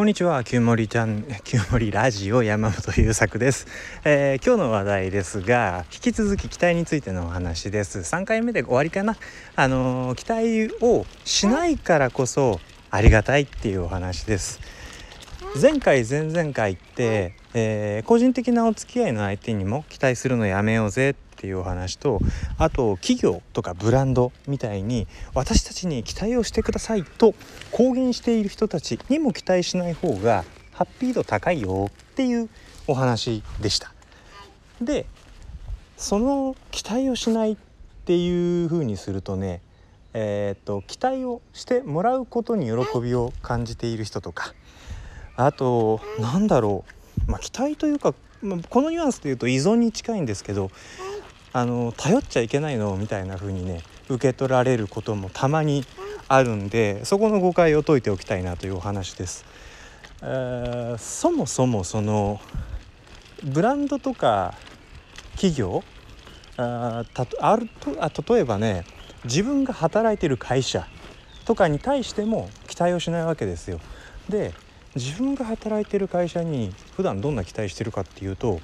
こんにちは、きゅうもりちゃん、きゅうもりラジオ山本優作です、えー、今日の話題ですが、引き続き期待についてのお話です。3回目で終わりかな。あのー、期待をしないからこそありがたいっていうお話です。前回前々回って、えー、個人的なお付き合いの相手にも期待するのやめようぜっていうお話とあと企業とかブランドみたいに私たちに期待をしてくださいと公言している人たちにも期待しない方がハッピー度高いよっていうお話でした。でその期待をしないっていう風にするとねえーと、期待をしてもらうことに喜びを感じている人とかあとなんだろう、まあ、期待というか、まあ、このニュアンスで言うと依存に近いんですけどあの頼っちゃいけないのみたいな風にね受け取られることもたまにあるんでそこの誤解を解いておきたいなというお話です。えー、そもそもそのブランドとか企業あたあるとあ例えばね自分が働いてる会社とかに対しても期待をしないわけですよ。で自分が働いてる会社に普段どんな期待してるかっていうと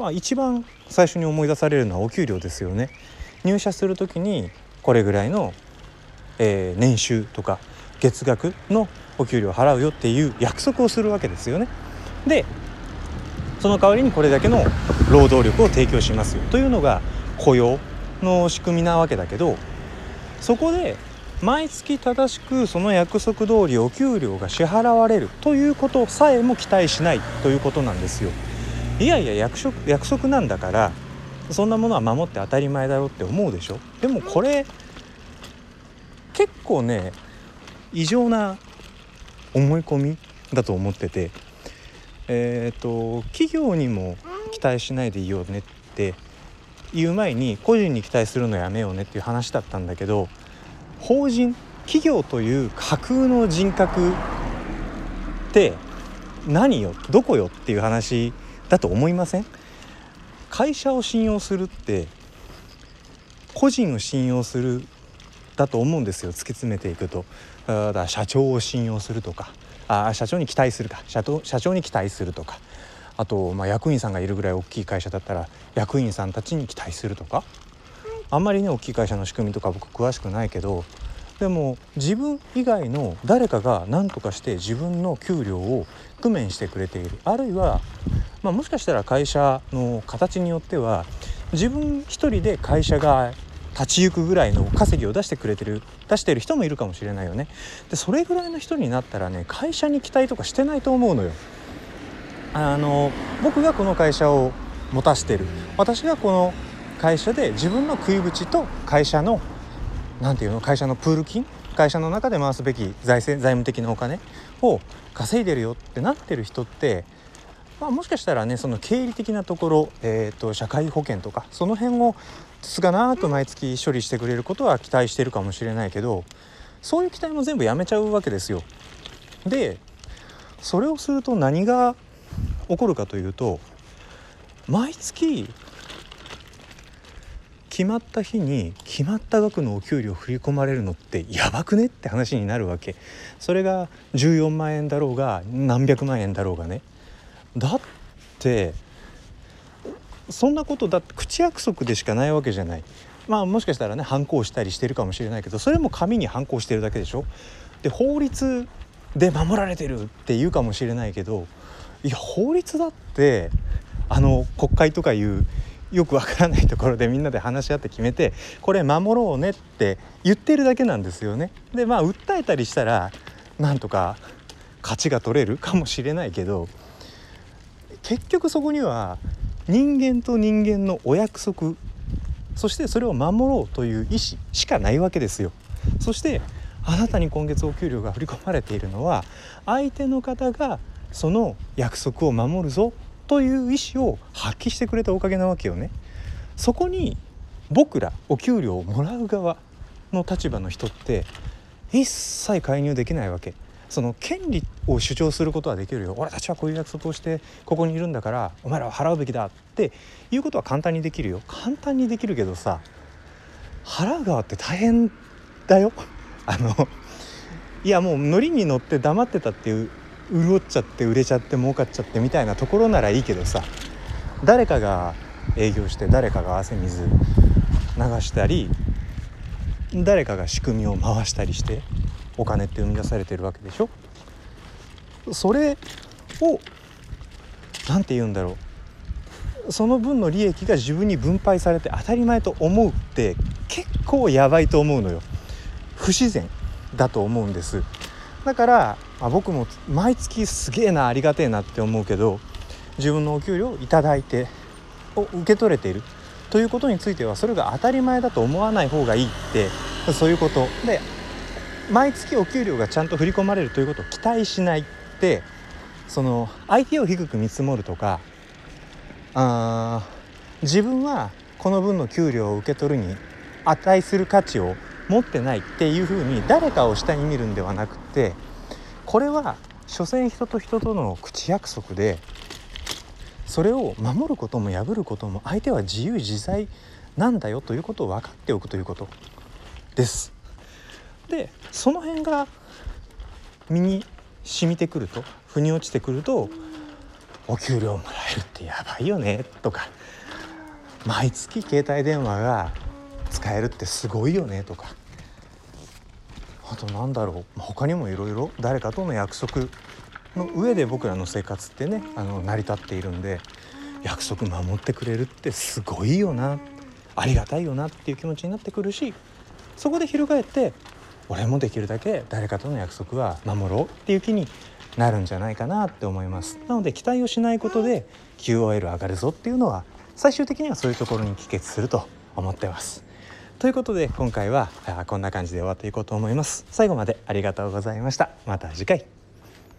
まあ、一番最初に思い出されるのはお給料ですよね。入社する時にこれぐらいの、えー、年収とか月額のお給料を払うよっていう約束をするわけですよね。でその代わりにこれだけの労働力を提供しますよというのが雇用の仕組みなわけだけどそこで毎月正しくその約束通りお給料が支払われるということさえも期待しないということなんですよ。いやいや約束約束なんだからそんなものは守って当たり前だろって思うでしょ？でもこれ結構ね異常な思い込みだと思っててえっ、ー、と企業にも期待しないでいいよねって言う前に個人に期待するのやめようねっていう話だったんだけど法人企業という架空の人格って何よ？どこよ？っていう話だと思いません？会社を信用するって個人を信用するだと思うんですよ。突き詰めていくと。だから社長を信用するとか。あ社長に期待するか。社長社長に期待するとか。あと、まあ、役員さんがいるぐらい大きい会社だったら役員さんたちに期待するとか。あんまりね大きい会社の仕組みとか僕詳しくないけどでも自分以外の誰かが何とかして自分の給料を工面してくれている。あるいはまあ、もしかしたら会社の形によっては自分一人で会社が立ち行くぐらいの稼ぎを出してくれてる出してる人もいるかもしれないよね。でそれぐらいの人になったらね会社に期待とかしてないと思うのよ。あの僕がこの会社を持たせてる。私がこの会社で自分の食い口と会社の何て言うの会社のプール金会社の中で回すべき財政財務的なお金を稼いでるよってなってる人ってまあ、もしかしたらねその経理的なところ、えーと、社会保険とかその辺をつがなと毎月処理してくれることは期待してるかもしれないけどそういう期待も全部やめちゃうわけですよ。でそれをすると何が起こるかというと毎月決まった日に決まった額のお給料振り込まれるのってやばくねって話になるわけそれが14万円だろうが何百万円だろうがねだってそんなことだって口約束でしかないわけじゃないまあもしかしたらね反抗したりしてるかもしれないけどそれも紙に反抗してるだけでしょで法律で守られてるって言うかもしれないけどいや法律だってあの国会とかいうよくわからないところでみんなで話し合って決めてこれ守ろうねって言ってるだけなんですよね。でまあ訴えたりしたらなんとか勝ちが取れるかもしれないけど結局そこには人間と人間のお約束そしてそれを守ろうという意思しかないわけですよ。そしてあなたに今月お給料が振り込まれているのは相手の方がその約束を守るぞという意思を発揮してくれたおかげなわけよね。そこに僕らお給料をもらう側の立場の人って一切介入できないわけ。その権利を主張することはできるよ。俺たちはこういう約束をしてここにいるんだからお前らは払うべきだっていうことは簡単にできるよ。簡単にできるけどさ払う側って大変だよ。あのいやもうノリに乗って黙ってたっていう潤っちゃって売れちゃって儲かっちゃってみたいなところならいいけどさ誰かが営業して誰かが汗水流したり誰かが仕組みを回したりしてお金って生み出されてるわけでしょ？それを何て言うんだろう。その分の利益が自分に分配されて当たり前と思うって結構やばいと思うのよ。不自然だと思うんです。だから、まあ、僕も毎月すげえなありがてえなって思うけど自分のお給料を頂いてを受け取れている。ということについてはそれが当たり前だと思わない方がいいってそういうことで毎月お給料がちゃんと振り込まれるということを期待しないってその相手を低く見積もるとかあ自分はこの分の給料を受け取るに値する価値を持ってないっていうふうに誰かを下に見るんではなくってこれは所詮人と人との口約束でそれを守ることも破ることも相手は自由自在なんだよということを分かっておくということです。でその辺が身に染みてくると腑に落ちてくるとお給料もらえるってやばいよねとか毎月携帯電話が使えるってすごいよねとか。あとなんだろう他にもいろいろ誰かとの約束の上で僕らの生活ってねあの成り立っているんで約束守ってくれるってすごいよなありがたいよなっていう気持ちになってくるしそこで翻って俺もできるだけ誰かとの約束は守ろうっていう気になるんじゃないかなって思います。なので期待をしないことで QOL 上がるぞっていうのは最終的にはそういうところに帰結すると思ってます。ということで今回はこんな感じで終わっていこうと思います。最後までありがとうございました。また次回。